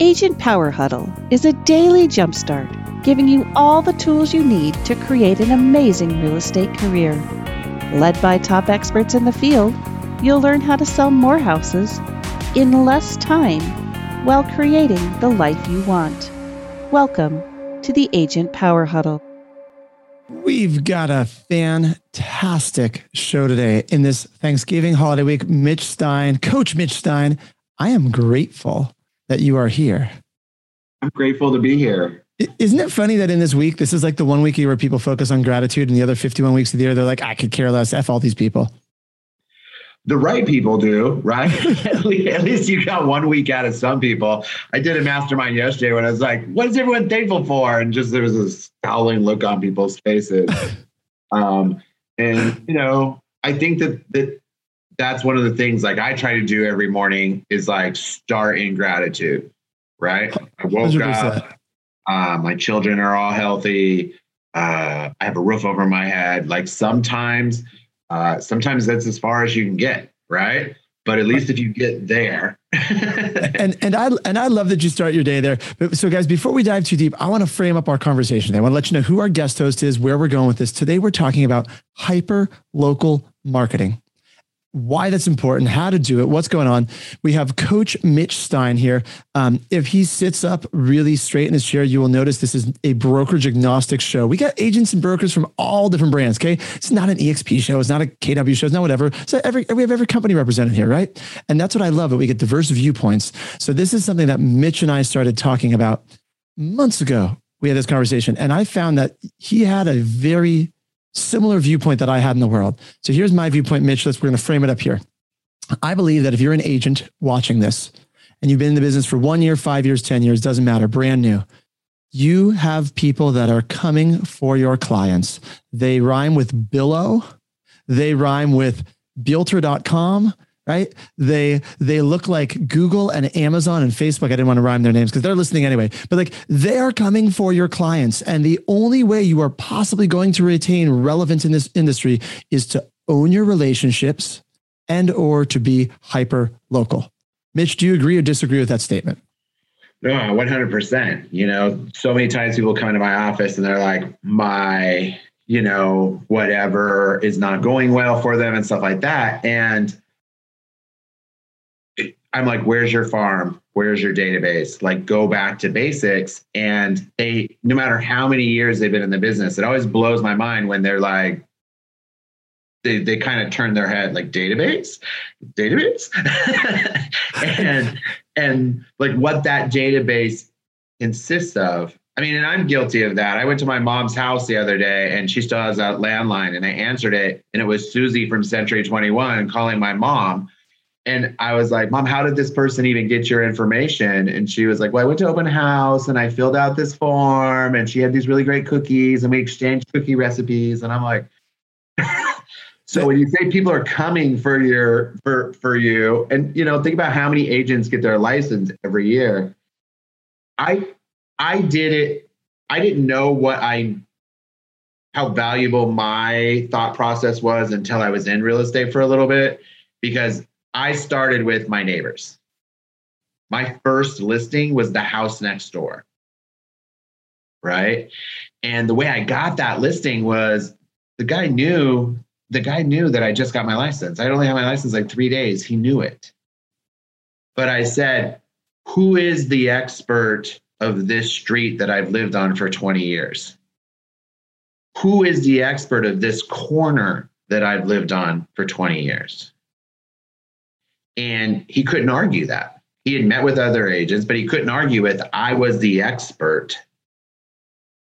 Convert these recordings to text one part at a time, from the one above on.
Agent Power Huddle is a daily jumpstart, giving you all the tools you need to create an amazing real estate career. Led by top experts in the field, you'll learn how to sell more houses in less time while creating the life you want. Welcome to the Agent Power Huddle. We've got a fantastic show today in this Thanksgiving holiday week. Mitch Stein, Coach Mitch Stein, I am grateful that you are here. I'm grateful to be here. Isn't it funny that in this week, this is like the one week where people focus on gratitude, and the other 51 weeks of the year, they're like, I could care less. F all these people. The right people do, right? at least you got one week out of some people. I did a mastermind yesterday when I was like, what is everyone thankful for? And just there was a scowling look on people's faces. um, and, you know, I think that, that that's one of the things like I try to do every morning is like start in gratitude, right? I woke 100%. up, uh, my children are all healthy. Uh, I have a roof over my head. Like sometimes, uh, sometimes that's as far as you can get, right? But at least if you get there. and and I and I love that you start your day there. But so guys, before we dive too deep, I want to frame up our conversation. I want to let you know who our guest host is, where we're going with this. Today we're talking about hyper local marketing why that's important, how to do it, what's going on. We have Coach Mitch Stein here. Um, if he sits up really straight in his chair, you will notice this is a brokerage agnostic show. We got agents and brokers from all different brands. Okay, it's not an EXP show, it's not a KW show, it's not whatever. So every we have every company represented here, right? And that's what I love. That we get diverse viewpoints. So this is something that Mitch and I started talking about months ago. We had this conversation, and I found that he had a very similar viewpoint that I had in the world. So here's my viewpoint, Mitch. Let's we're going to frame it up here. I believe that if you're an agent watching this and you've been in the business for one year, five years, 10 years, doesn't matter, brand new, you have people that are coming for your clients. They rhyme with billow, they rhyme with Builter.com, right? They they look like Google and Amazon and Facebook. I didn't want to rhyme their names because they're listening anyway. But like they are coming for your clients, and the only way you are possibly going to retain relevance in this industry is to own your relationships and or to be hyper local. Mitch, do you agree or disagree with that statement? No, 100%. You know, so many times people come into my office and they're like, my, you know, whatever is not going well for them and stuff like that. And I'm like, where's your farm? Where's your database? Like, go back to basics. And they, no matter how many years they've been in the business, it always blows my mind when they're like, they, they kind of turn their head like database, database, and and like what that database consists of. I mean, and I'm guilty of that. I went to my mom's house the other day and she still has a landline and I answered it and it was Susie from Century 21 calling my mom and I was like, Mom, how did this person even get your information? And she was like, Well, I went to open house and I filled out this form and she had these really great cookies and we exchanged cookie recipes. And I'm like, So when you say people are coming for your for for you, and you know, think about how many agents get their license every year. I I did it, I didn't know what I how valuable my thought process was until I was in real estate for a little bit because I started with my neighbors. My first listing was the house next door. Right. And the way I got that listing was the guy knew the guy knew that I just got my license. I'd only had my license like three days. He knew it. But I said, who is the expert of this street that I've lived on for 20 years? Who is the expert of this corner that I've lived on for 20 years? And he couldn't argue that. He had met with other agents, but he couldn't argue with, I was the expert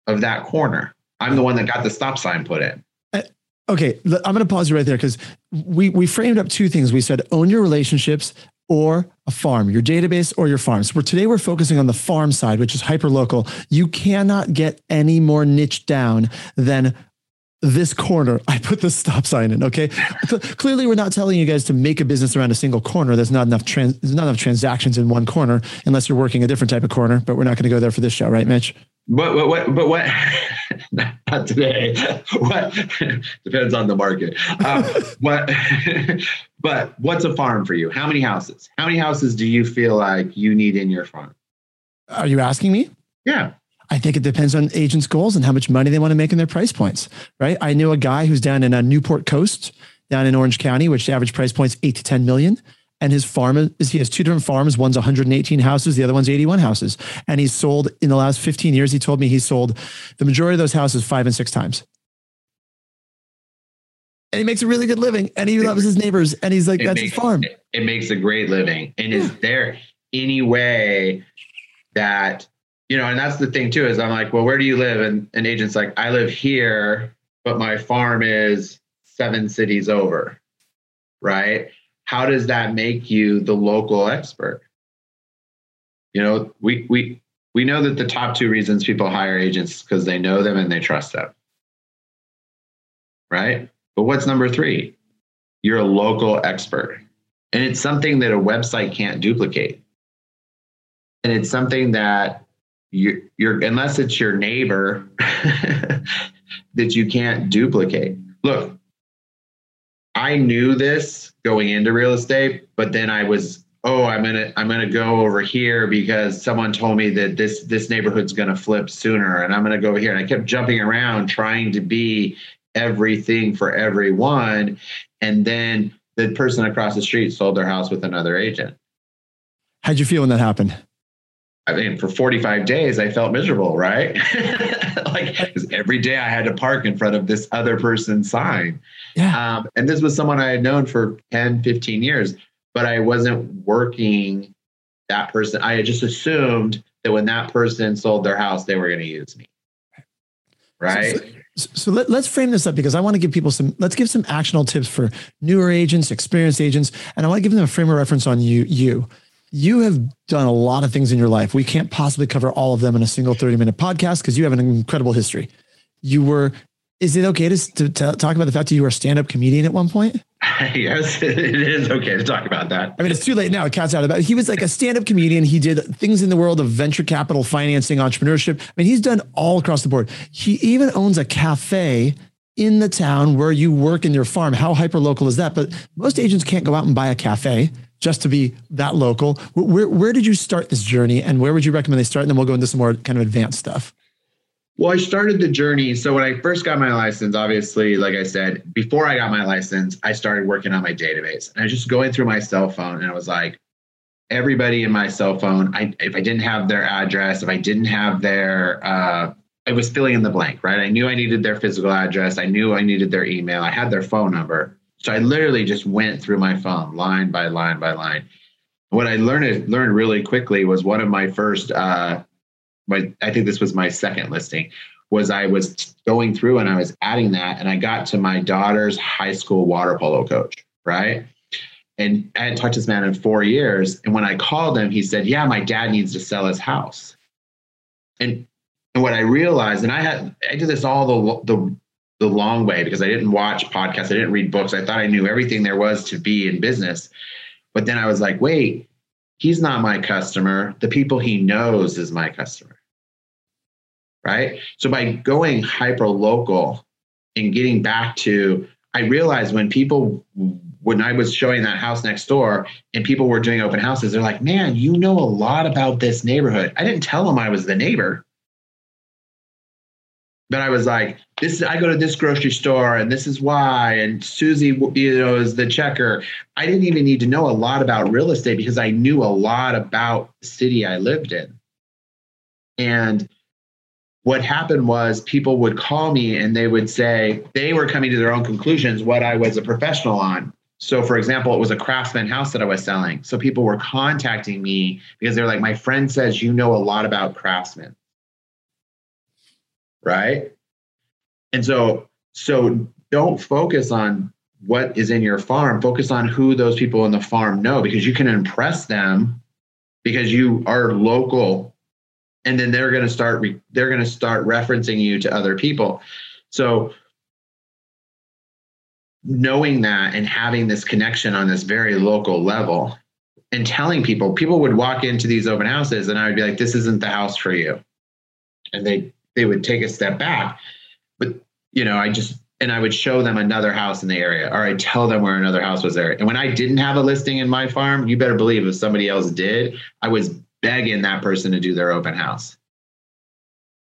of that corner. I'm the one that got the stop sign put in. Uh, okay, I'm going to pause you right there because we we framed up two things. We said own your relationships or a farm, your database or your farms. So today we're focusing on the farm side, which is hyper local. You cannot get any more niche down than this corner, I put the stop sign in. Okay. Clearly, we're not telling you guys to make a business around a single corner. There's not enough trans, there's not enough transactions in one corner unless you're working a different type of corner. But we're not going to go there for this show, right, Mitch? But what? What? But what? not today. What depends on the market. Um, what? but what's a farm for you? How many houses? How many houses do you feel like you need in your farm? Are you asking me? Yeah. I think it depends on agents' goals and how much money they want to make in their price points, right? I knew a guy who's down in a Newport Coast, down in Orange County, which the average price point's eight to 10 million. And his farm is he has two different farms. One's 118 houses, the other one's 81 houses. And he's sold in the last 15 years, he told me he sold the majority of those houses five and six times. And he makes a really good living and he loves his neighbors. And he's like, It that's makes- his farm. It, it makes a great living. And is there any way that, you know, and that's the thing too, is I'm like, well, where do you live? And an agent's like, I live here, but my farm is seven cities over. Right. How does that make you the local expert? You know, we we we know that the top two reasons people hire agents is because they know them and they trust them. Right? But what's number three? You're a local expert. And it's something that a website can't duplicate. And it's something that you, you're, unless it's your neighbor, that you can't duplicate. Look, I knew this going into real estate, but then I was, oh, I'm gonna, I'm gonna go over here because someone told me that this this neighborhood's gonna flip sooner, and I'm gonna go over here. And I kept jumping around trying to be everything for everyone, and then the person across the street sold their house with another agent. How'd you feel when that happened? I mean, for 45 days, I felt miserable, right? like every day I had to park in front of this other person's sign. Yeah. Um, and this was someone I had known for 10, 15 years, but I wasn't working that person. I had just assumed that when that person sold their house, they were going to use me. Right. So, so let, let's frame this up because I want to give people some, let's give some actionable tips for newer agents, experienced agents, and I want to give them a frame of reference on you. You, you have done a lot of things in your life. We can't possibly cover all of them in a single 30 minute podcast because you have an incredible history. You were, is it okay to, to, to talk about the fact that you were a stand-up comedian at one point? yes, it is okay to talk about that. I mean, it's too late now. It Cat's out about it. He was like a stand-up comedian. He did things in the world of venture capital, financing, entrepreneurship. I mean, he's done all across the board. He even owns a cafe in the town where you work in your farm. How hyper local is that? But most agents can't go out and buy a cafe just to be that local. Where where did you start this journey, and where would you recommend they start? And then we'll go into some more kind of advanced stuff. Well, I started the journey. So when I first got my license, obviously, like I said, before I got my license, I started working on my database. And I was just going through my cell phone and I was like, everybody in my cell phone, I, if I didn't have their address, if I didn't have their, uh, I was filling in the blank, right? I knew I needed their physical address. I knew I needed their email. I had their phone number. So I literally just went through my phone line by line by line. What I learned learned really quickly was one of my first uh, my I think this was my second listing was I was going through and I was adding that and I got to my daughter's high school water polo coach, right? And I hadn't talked to this man in four years. And when I called him, he said, Yeah, my dad needs to sell his house. And and what I realized, and I had I did this all the the the long way because I didn't watch podcasts, I didn't read books. I thought I knew everything there was to be in business. But then I was like, wait, he's not my customer. The people he knows is my customer. Right. So by going hyper local and getting back to, I realized when people, when I was showing that house next door and people were doing open houses, they're like, man, you know a lot about this neighborhood. I didn't tell them I was the neighbor. But I was like, this I go to this grocery store and this is why. And Susie, you know, is the checker. I didn't even need to know a lot about real estate because I knew a lot about the city I lived in. And what happened was people would call me and they would say they were coming to their own conclusions what I was a professional on. So, for example, it was a craftsman house that I was selling. So people were contacting me because they're like, my friend says you know a lot about craftsmen. Right. And so, so don't focus on what is in your farm. Focus on who those people in the farm know because you can impress them because you are local and then they're going to start re- they're going to start referencing you to other people so knowing that and having this connection on this very local level and telling people people would walk into these open houses and i would be like this isn't the house for you and they they would take a step back but you know i just and i would show them another house in the area or i'd tell them where another house was there and when i didn't have a listing in my farm you better believe if somebody else did i was begging that person to do their open house.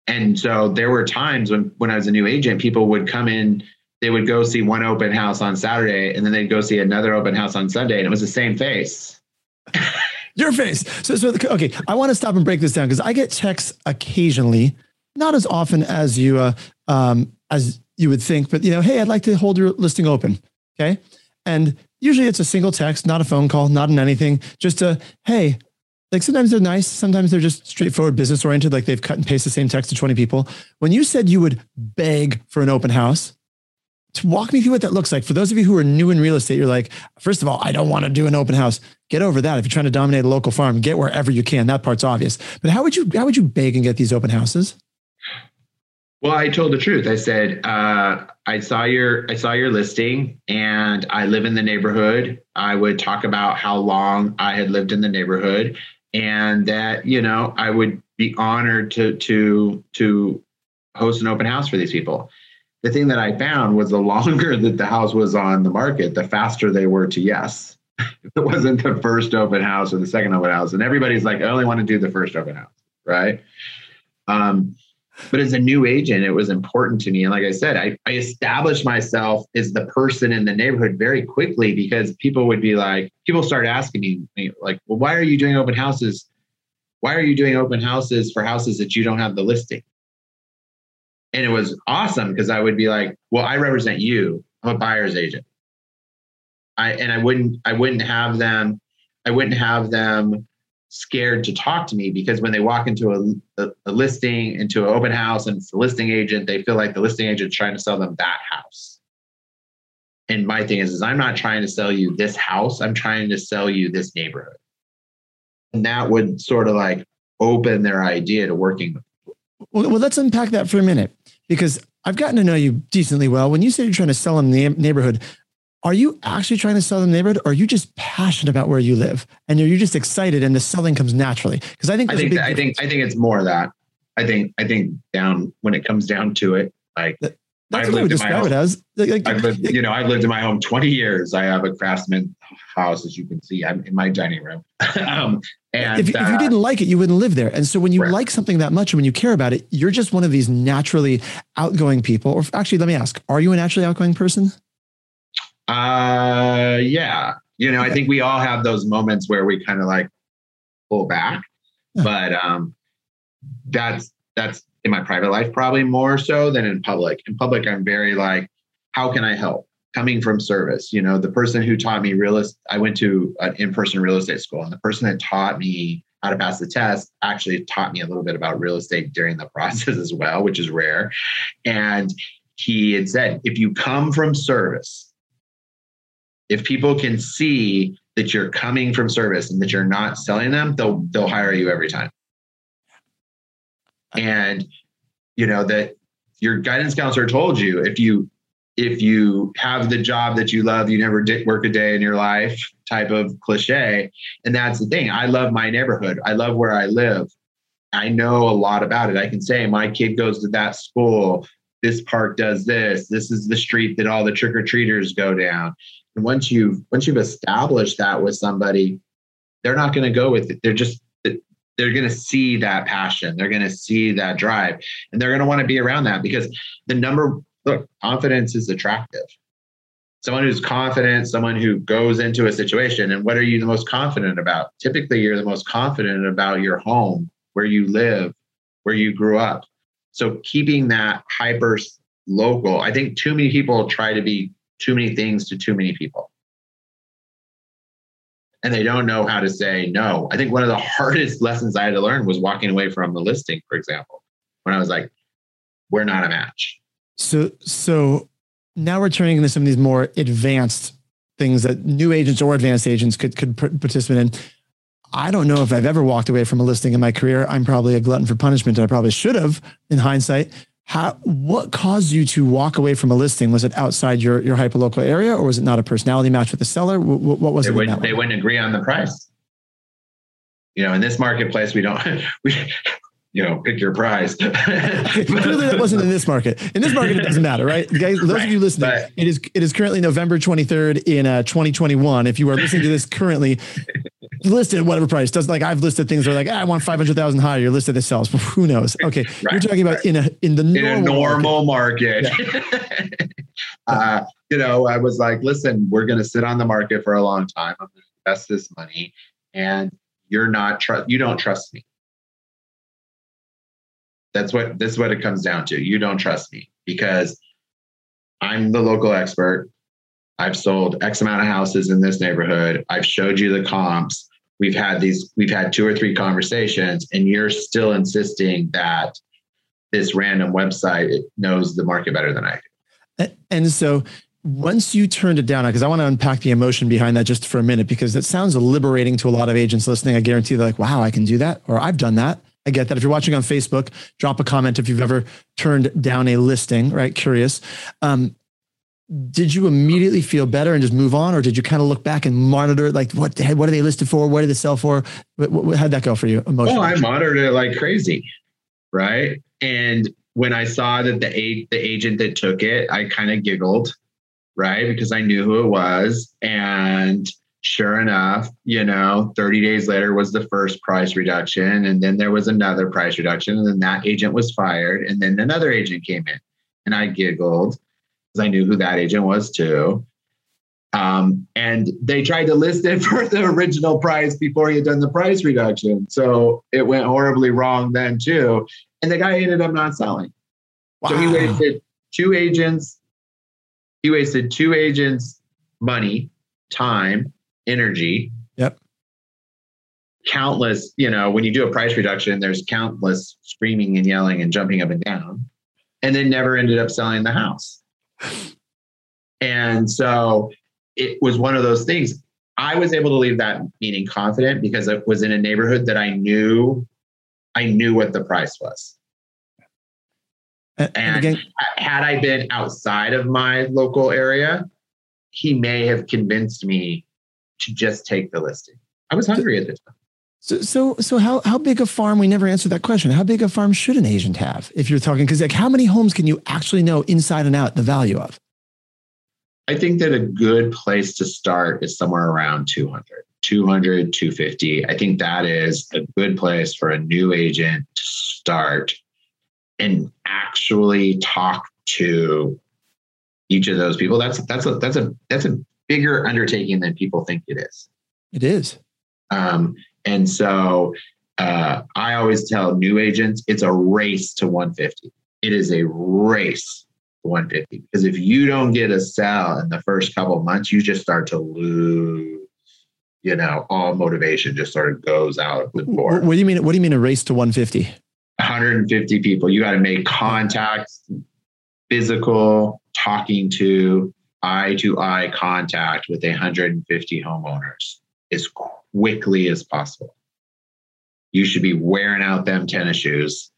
And so there were times when when I was a new agent, people would come in, they would go see one open house on Saturday, and then they'd go see another open house on Sunday, and it was the same face. Your face. So, so okay, I want to stop and break this down because I get texts occasionally, not as often as you uh, um, as you would think, but you know, hey, I'd like to hold your listing open. Okay, and usually it's a single text, not a phone call, not an anything, just a hey. Like sometimes they're nice, sometimes they're just straightforward business oriented, like they've cut and pasted the same text to 20 people. When you said you would beg for an open house, to walk me through what that looks like. For those of you who are new in real estate, you're like, first of all, I don't want to do an open house. Get over that. If you're trying to dominate a local farm, get wherever you can. That part's obvious. But how would you how would you beg and get these open houses? Well, I told the truth. I said, uh, I saw your I saw your listing and I live in the neighborhood. I would talk about how long I had lived in the neighborhood and that, you know, I would be honored to to to host an open house for these people the thing that I found was the longer that the house was on the market, the faster they were to yes. it wasn't the first open house or the second open house. And everybody's like, I only want to do the first open house. Right. Um, but as a new agent, it was important to me. And like I said, I, I established myself as the person in the neighborhood very quickly because people would be like, people start asking me, like, well, why are you doing open houses? Why are you doing open houses for houses that you don't have the listing? and it was awesome because I would be like, well, I represent you. I'm a buyer's agent. I and I wouldn't I wouldn't have them I wouldn't have them scared to talk to me because when they walk into a, a, a listing into an open house and it's the listing agent, they feel like the listing agent's trying to sell them that house. And my thing is, is I'm not trying to sell you this house. I'm trying to sell you this neighborhood. And that would sort of like open their idea to working well, well, let's unpack that for a minute because I've gotten to know you decently well. When you say you're trying to sell them the neighborhood, are you actually trying to sell the neighborhood or are you just passionate about where you live and you're, just excited and the selling comes naturally? Because I think, I think, that, I think, I think it's more that I think, I think down when it comes down to it, like that, that's I've what I would describe it as. Like, I've lived, you know, I've lived in my home 20 years. I have a craftsman house, as you can see. I'm in my dining room. um, and if, uh, if, you didn't like it, you wouldn't live there. And so when you right. like something that much and when you care about it, you're just one of these naturally outgoing people. Or actually, let me ask, are you a naturally outgoing person? Uh, yeah. You know. I think we all have those moments where we kind of like pull back, but um, that's that's in my private life probably more so than in public. In public, I'm very like, how can I help? Coming from service, you know, the person who taught me real estate, I went to an in-person real estate school, and the person that taught me how to pass the test actually taught me a little bit about real estate during the process as well, which is rare. And he had said, if you come from service, if people can see that you're coming from service and that you're not selling them, they'll they'll hire you every time. And you know that your guidance counselor told you if you if you have the job that you love you never did work a day in your life type of cliche and that's the thing. I love my neighborhood. I love where i live. I know a lot about it. I can say my kid goes to that school. This park does this. This is the street that all the trick-or-treaters go down once you've once you've established that with somebody they're not going to go with it. They're just they're going to see that passion. They're going to see that drive. And they're going to want to be around that because the number look confidence is attractive. Someone who's confident someone who goes into a situation and what are you the most confident about? Typically you're the most confident about your home where you live where you grew up. So keeping that hyper local i think too many people try to be too many things to too many people and they don't know how to say no. I think one of the hardest lessons I had to learn was walking away from the listing, for example, when I was like, we're not a match. So, so now we're turning into some of these more advanced things that new agents or advanced agents could, could participate in. I don't know if I've ever walked away from a listing in my career. I'm probably a glutton for punishment. I probably should have in hindsight. How, what caused you to walk away from a listing? Was it outside your, your hyperlocal area or was it not a personality match with the seller? What, what was they it? Wouldn't, they wouldn't agree on the price. You know, in this marketplace, we don't, we, you know, pick your prize. Clearly, that wasn't in this market. In this market, it doesn't matter, right? Guys, those right. of you listening, but, it is it is currently November 23rd in uh, 2021. If you are listening to this currently, listed at whatever price. Doesn't like I've listed things that are like ah, I want five hundred thousand higher. You're listed that sells. Who knows? Okay, right. you're talking about in a in the in normal market. market. Yeah. uh, you know, I was like, listen, we're going to sit on the market for a long time. I'm going to invest this money, and you're not trust. You don't trust me. That's what this is what it comes down to. You don't trust me because I'm the local expert. I've sold X amount of houses in this neighborhood. I've showed you the comps. We've had these, we've had two or three conversations, and you're still insisting that this random website knows the market better than I do. And so once you turned it down, because I want to unpack the emotion behind that just for a minute, because it sounds liberating to a lot of agents listening. I guarantee they're like, wow, I can do that, or I've done that. I get that. If you're watching on Facebook, drop a comment if you've ever turned down a listing, right? Curious. Um, did you immediately feel better and just move on, or did you kind of look back and monitor like what what are they listed for? What did they sell for? How'd that go for you emotionally? Oh, I monitored it like crazy, right? And when I saw that the the agent that took it, I kind of giggled, right? Because I knew who it was, and sure enough, you know, 30 days later was the first price reduction. And then there was another price reduction. And then that agent was fired. And then another agent came in. And I giggled because I knew who that agent was too. Um, and they tried to list it for the original price before he had done the price reduction. So it went horribly wrong then too. And the guy ended up not selling. Wow. So he wasted two agents. He wasted two agents' money, time, energy. Yep. Countless, you know, when you do a price reduction, there's countless screaming and yelling and jumping up and down, and then never ended up selling the house. And so it was one of those things. I was able to leave that meeting confident because it was in a neighborhood that I knew I knew what the price was. And, and again, had I been outside of my local area, he may have convinced me to just take the listing. I was hungry at the time. So, so, so how, how big a farm? We never answered that question. How big a farm should an agent have if you're talking? Because like, how many homes can you actually know inside and out the value of? I think that a good place to start is somewhere around 200, 200, 250. I think that is a good place for a new agent to start and actually talk to each of those people. That's that's a that's a that's a bigger undertaking than people think it is. It is. Um, and so uh, I always tell new agents it's a race to 150. It is a race to 150 because if you don't get a sell in the first couple months, you just start to lose. You know, all motivation just sort of goes out the door. What do you mean? What do you mean a race to 150? 150 people. You got to make contact, physical, talking to, eye to eye contact with 150 homeowners as quickly as possible. You should be wearing out them tennis shoes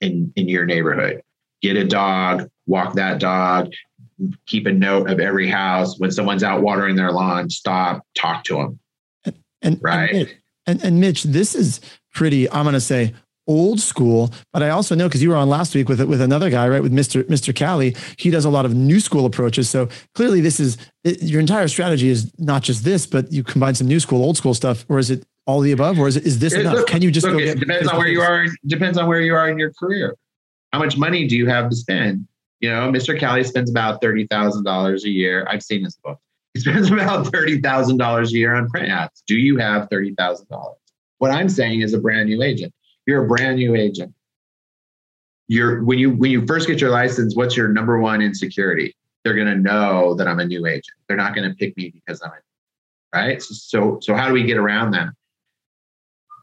in, in your neighborhood. Get a dog, walk that dog, keep a note of every house. When someone's out watering their lawn, stop, talk to them. And, and right. And, and, and Mitch, this is pretty, I'm going to say old school, but I also know because you were on last week with with another guy, right? With Mr. Mr. Cali, he does a lot of new school approaches. So clearly, this is it, your entire strategy is not just this, but you combine some new school, old school stuff, or is it all the above, or is it is this it, enough? Look, Can you just look, go it depends on where you are. Depends on where you are in your career. How much money do you have to spend? You know, Mr. Cali spends about thirty thousand dollars a year. I've seen his book. He spends about thirty thousand dollars a year on print ads. Do you have thirty thousand dollars? What I'm saying is a brand new agent you're a brand new agent. You're when you when you first get your license, what's your number one insecurity? They're gonna know that I'm a new agent. They're not gonna pick me because I'm a right. So so how do we get around that?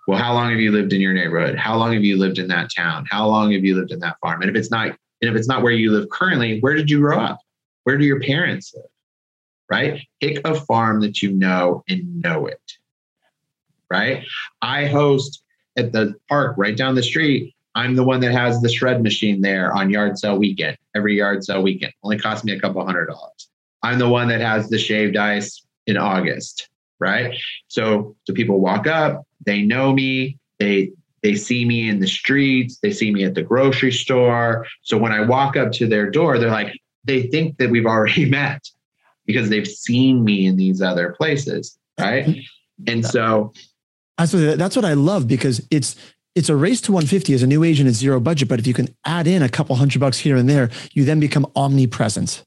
Well, how long have you lived in your neighborhood? How long have you lived in that town? How long have you lived in that farm? And if it's not, and if it's not where you live currently, where did you grow up? Where do your parents live? Right? Pick a farm that you know and know it. Right? I host at the park right down the street, I'm the one that has the shred machine there on yard sale weekend, every yard sale weekend. Only cost me a couple hundred dollars. I'm the one that has the shaved ice in August, right? So so people walk up, they know me, they they see me in the streets, they see me at the grocery store. So when I walk up to their door, they're like, they think that we've already met because they've seen me in these other places, right? And so that's what, that's what I love because it's it's a race to 150 as a new agent at zero budget. But if you can add in a couple hundred bucks here and there, you then become omnipresent.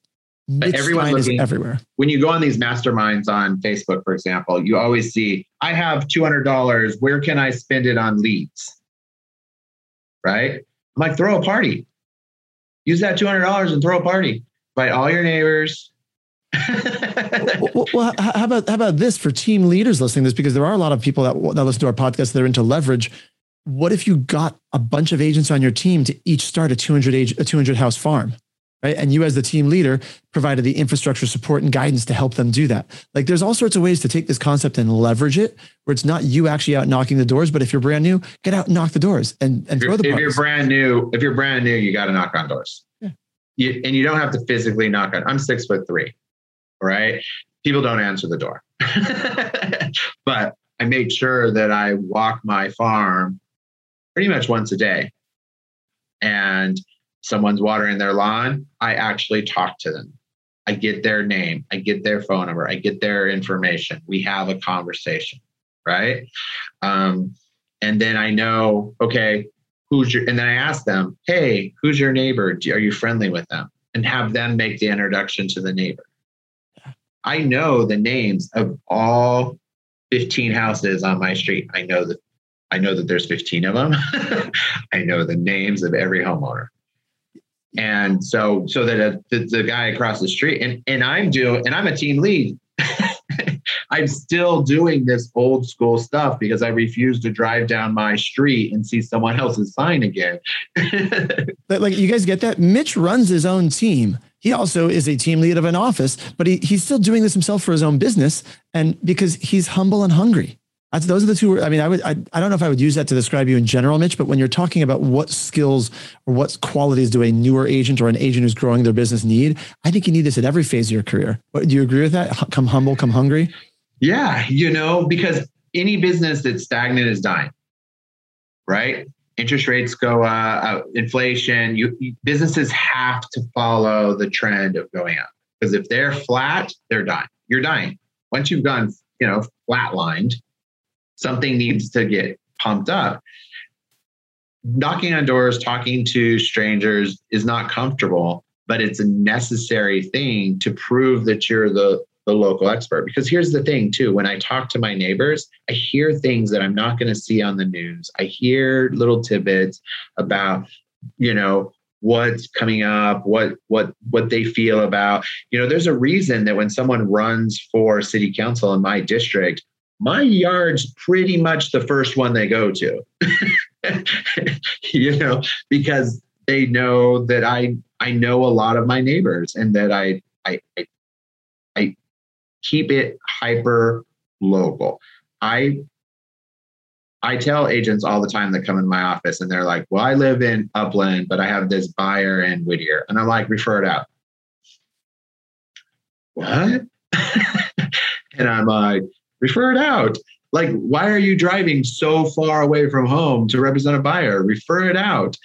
But everyone's looking everywhere. When you go on these masterminds on Facebook, for example, you always see, I have $200. Where can I spend it on leads? Right? I'm like, throw a party. Use that $200 and throw a party. Invite all your neighbors. well, well, how about how about this for team leaders listening to this? Because there are a lot of people that, that listen to our podcast that are into leverage. What if you got a bunch of agents on your team to each start a 200 age, a 200 house farm? right? And you, as the team leader, provided the infrastructure support and guidance to help them do that. Like there's all sorts of ways to take this concept and leverage it, where it's not you actually out knocking the doors, but if you're brand new, get out and knock the doors and, and throw the. If you're brand new, if you're brand new, you got to knock on doors. Yeah. You, and you don't have to physically knock on. I'm six foot three, right? People don't answer the door, but I made sure that I walk my farm pretty much once a day, and someone's watering their lawn, I actually talk to them. I get their name, I get their phone number, I get their information. We have a conversation, right? Um, and then I know, okay, who's your, and then I ask them, hey, who's your neighbor? Are you friendly with them? And have them make the introduction to the neighbor. I know the names of all 15 houses on my street. I know that I know that there's 15 of them. I know the names of every homeowner. And so so that a, the, the guy across the street and and i'm doing and i'm a team lead. I'm still doing this old school stuff because i refuse to drive down my street and see someone else's sign again. Like you guys get that? Mitch runs his own team he also is a team lead of an office but he, he's still doing this himself for his own business and because he's humble and hungry that's, those are the two. I mean, I would. I, I don't know if I would use that to describe you in general, Mitch. But when you're talking about what skills or what qualities do a newer agent or an agent who's growing their business need, I think you need this at every phase of your career. What, do you agree with that? Come humble, come hungry. Yeah, you know, because any business that's stagnant is dying, right? Interest rates go up, uh, inflation. You businesses have to follow the trend of going up because if they're flat, they're dying. You're dying. Once you've gone, you know, flatlined, something needs to get pumped up. Knocking on doors, talking to strangers is not comfortable, but it's a necessary thing to prove that you're the, the local expert. Because here's the thing, too when I talk to my neighbors, I hear things that I'm not going to see on the news. I hear little tidbits about, you know, what's coming up what what what they feel about you know there's a reason that when someone runs for city council in my district my yard's pretty much the first one they go to you know because they know that i i know a lot of my neighbors and that i i i keep it hyper local i i tell agents all the time that come in my office and they're like well i live in upland but i have this buyer in whittier and i'm like refer it out what and i'm like refer it out. Like, why are you driving so far away from home to represent a buyer? Refer it out.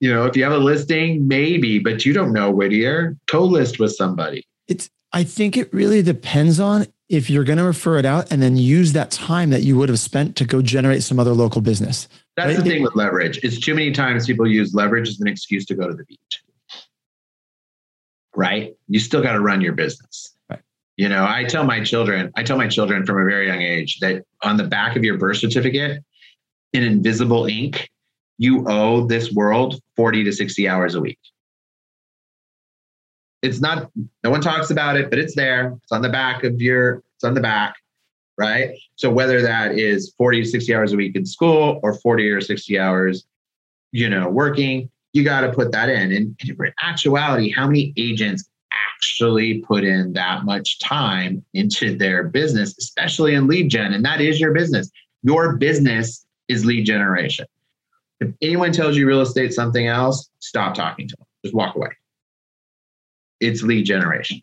You know, if you have a listing, maybe, but you don't know Whittier. Co-list with somebody. It's. I think it really depends on if you're going to refer it out and then use that time that you would have spent to go generate some other local business. That's right? the thing with leverage. It's too many times people use leverage as an excuse to go to the beach. Right? You still got to run your business. You know, I tell my children, I tell my children from a very young age that on the back of your birth certificate, in invisible ink, you owe this world 40 to 60 hours a week. It's not, no one talks about it, but it's there. It's on the back of your, it's on the back, right? So whether that is 40 to 60 hours a week in school or 40 or 60 hours, you know, working, you got to put that in. And in actuality, how many agents actually put in that much time into their business, especially in lead gen. And that is your business. Your business is lead generation. If anyone tells you real estate something else, stop talking to them. Just walk away. It's lead generation.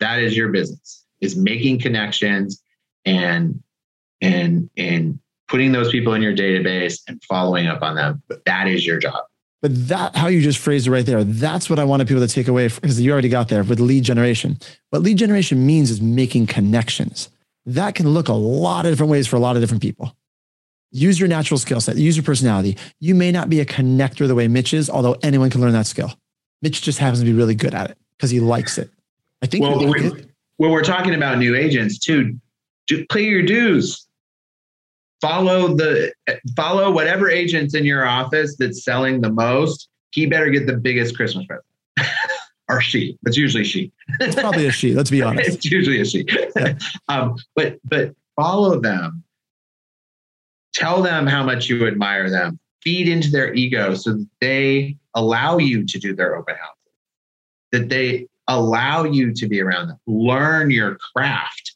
That is your business. Is making connections and and and putting those people in your database and following up on them. That is your job. But that, how you just phrased it right there, that's what I wanted people to take away because you already got there with lead generation. What lead generation means is making connections. that can look a lot of different ways for a lot of different people. Use your natural skill set, use your personality. You may not be a connector the way Mitch is, although anyone can learn that skill. Mitch just happens to be really good at it because he likes it. I think well, like we, when we're talking about new agents too, do, pay your dues. Follow the follow whatever agents in your office that's selling the most. He better get the biggest Christmas present. or she. It's usually she. It's probably a she. Let's be honest. it's usually a she. Yeah. um, but but follow them. Tell them how much you admire them. Feed into their ego so that they allow you to do their open houses. That they allow you to be around them. Learn your craft.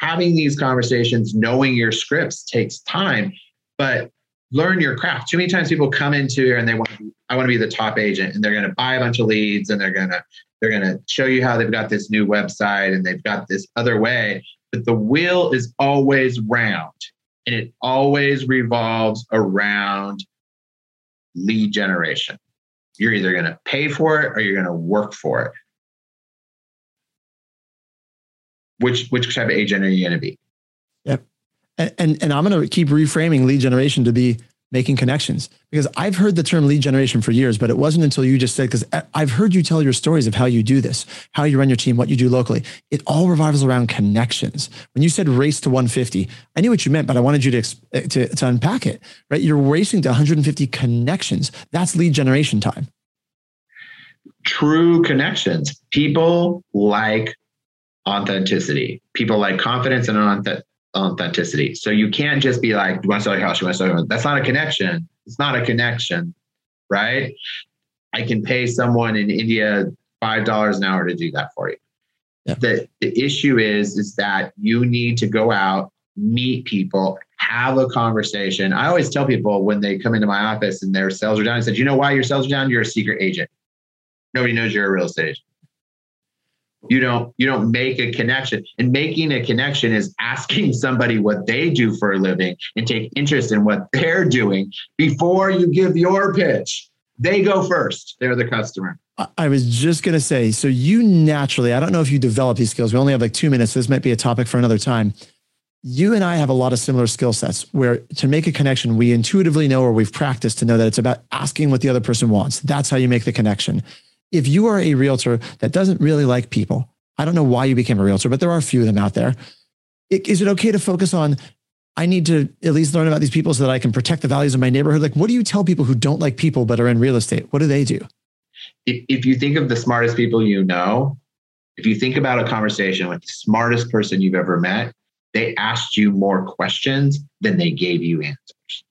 Having these conversations, knowing your scripts takes time, but learn your craft. Too many times people come into here and they want be, I want to be the top agent and they're going to buy a bunch of leads and they're going to they're going to show you how they've got this new website and they've got this other way, but the wheel is always round and it always revolves around lead generation. You're either going to pay for it or you're going to work for it. Which which type of agent are you going to be? Yep. And, and, and I'm going to keep reframing lead generation to be making connections because I've heard the term lead generation for years, but it wasn't until you just said, because I've heard you tell your stories of how you do this, how you run your team, what you do locally. It all revolves around connections. When you said race to 150, I knew what you meant, but I wanted you to, eh, to, to unpack it, right? You're racing to 150 connections. That's lead generation time. True connections. People like authenticity. People like confidence and authenticity. So you can't just be like, "Do you want to sell your house? You want to sell your house?" That's not a connection. It's not a connection, right? I can pay someone in India five dollars an hour to do that for you. Yeah. The the issue is is that you need to go out, meet people, have a conversation. I always tell people when they come into my office and their sales are down, I said, "You know why your sales are down? You're a secret agent. Nobody knows you're a real estate agent." You don't you don't make a connection and making a connection is asking somebody what they do for a living and take interest in what they're doing before you give your pitch they go first they're the customer I was just going to say, so you naturally, I don't know if you develop these skills. We only have like two minutes. So this might be a topic for another time. You and I have a lot of similar skill sets where to make a connection, we intuitively know or we've practiced to know that it's about asking what the other person wants. That's how you make the connection if you are a realtor that doesn't really like people, I don't know why you became a realtor, but there are a few of them out there. Is it okay to focus on, I need to at least learn about these people so that I can protect the values of my neighborhood? Like, what do you tell people who don't like people but are in real estate? What do they do? If, if you think of the smartest people you know, if you think about a conversation with the smartest person you've ever met, they asked you more questions than they gave you answers.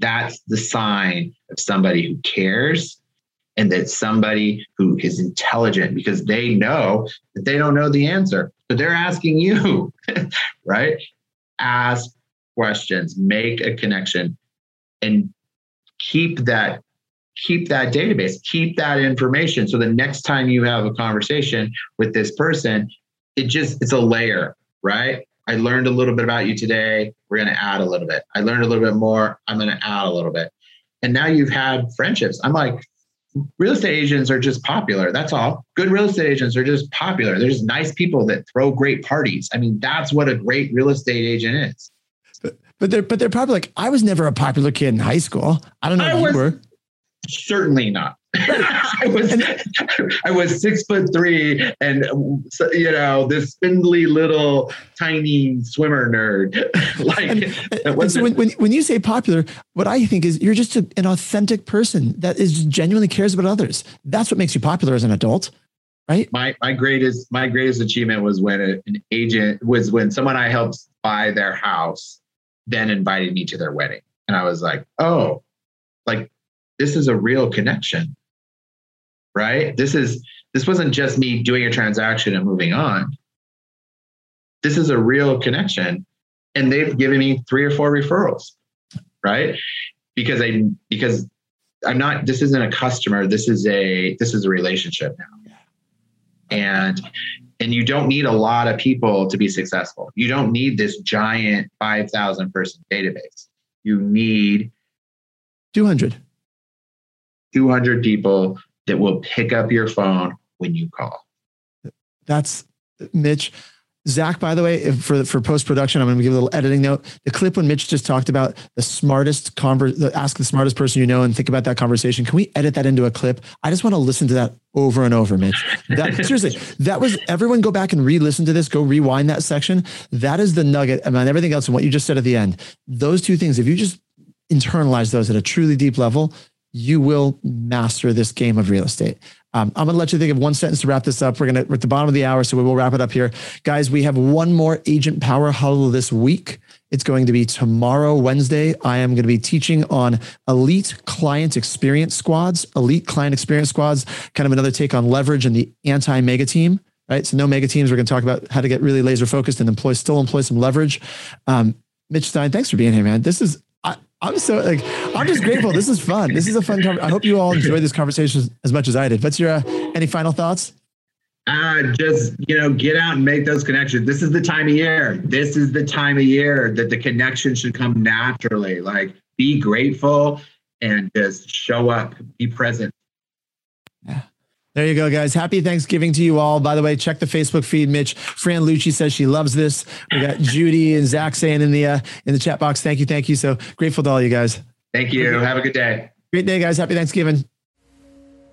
That's the sign of somebody who cares and that somebody who is intelligent because they know that they don't know the answer. So they're asking you, right? Ask questions, make a connection, and keep that keep that database, keep that information. So the next time you have a conversation with this person, it just it's a layer, right? I learned a little bit about you today. We're going to add a little bit. I learned a little bit more. I'm going to add a little bit. And now you've had friendships. I'm like, real estate agents are just popular. That's all. Good real estate agents are just popular. There's nice people that throw great parties. I mean, that's what a great real estate agent is. But but they're but they're probably like, I was never a popular kid in high school. I don't know I if was, you were. Certainly not. I was I was six foot three and you know this spindly little tiny swimmer nerd. like and, and so when, when, when you say popular, what I think is you're just a, an authentic person that is genuinely cares about others. That's what makes you popular as an adult. Right. My my greatest my greatest achievement was when a, an agent was when someone I helped buy their house then invited me to their wedding. And I was like, oh, like this is a real connection right? This is this wasn't just me doing a transaction and moving on. This is a real connection. And they've given me three or four referrals, right? Because I because I'm not this isn't a customer, this is a this is a relationship now. And and you don't need a lot of people to be successful. You don't need this giant 5,000 person database. You need 200 200 people that will pick up your phone when you call. That's Mitch. Zach, by the way, for for post production, I'm going to give a little editing note. The clip when Mitch just talked about the smartest conver- the, ask the smartest person you know and think about that conversation. Can we edit that into a clip? I just want to listen to that over and over, Mitch. That seriously, that was everyone go back and re-listen to this. Go rewind that section. That is the nugget about everything else and what you just said at the end. Those two things, if you just internalize those at a truly deep level, you will master this game of real estate. Um, I'm going to let you think of one sentence to wrap this up. We're going to, we're at the bottom of the hour, so we will wrap it up here. Guys, we have one more agent power huddle this week. It's going to be tomorrow, Wednesday. I am going to be teaching on elite client experience squads, elite client experience squads, kind of another take on leverage and the anti mega team. Right. So no mega teams. We're going to talk about how to get really laser focused and employ, still employ some leverage. Um, Mitch Stein, thanks for being here, man. This is I'm so like I'm just grateful. This is fun. This is a fun. I hope you all enjoyed this conversation as much as I did. What's your uh, any final thoughts? Uh, just you know, get out and make those connections. This is the time of year. This is the time of year that the connection should come naturally. Like, be grateful and just show up, be present. Yeah. There you go, guys. Happy Thanksgiving to you all. By the way, check the Facebook feed. Mitch Fran Lucci says she loves this. We got Judy and Zach saying in the uh, in the chat box, thank you, thank you. So grateful to all you guys. Thank you. Have a good day. Great day, guys. Happy Thanksgiving.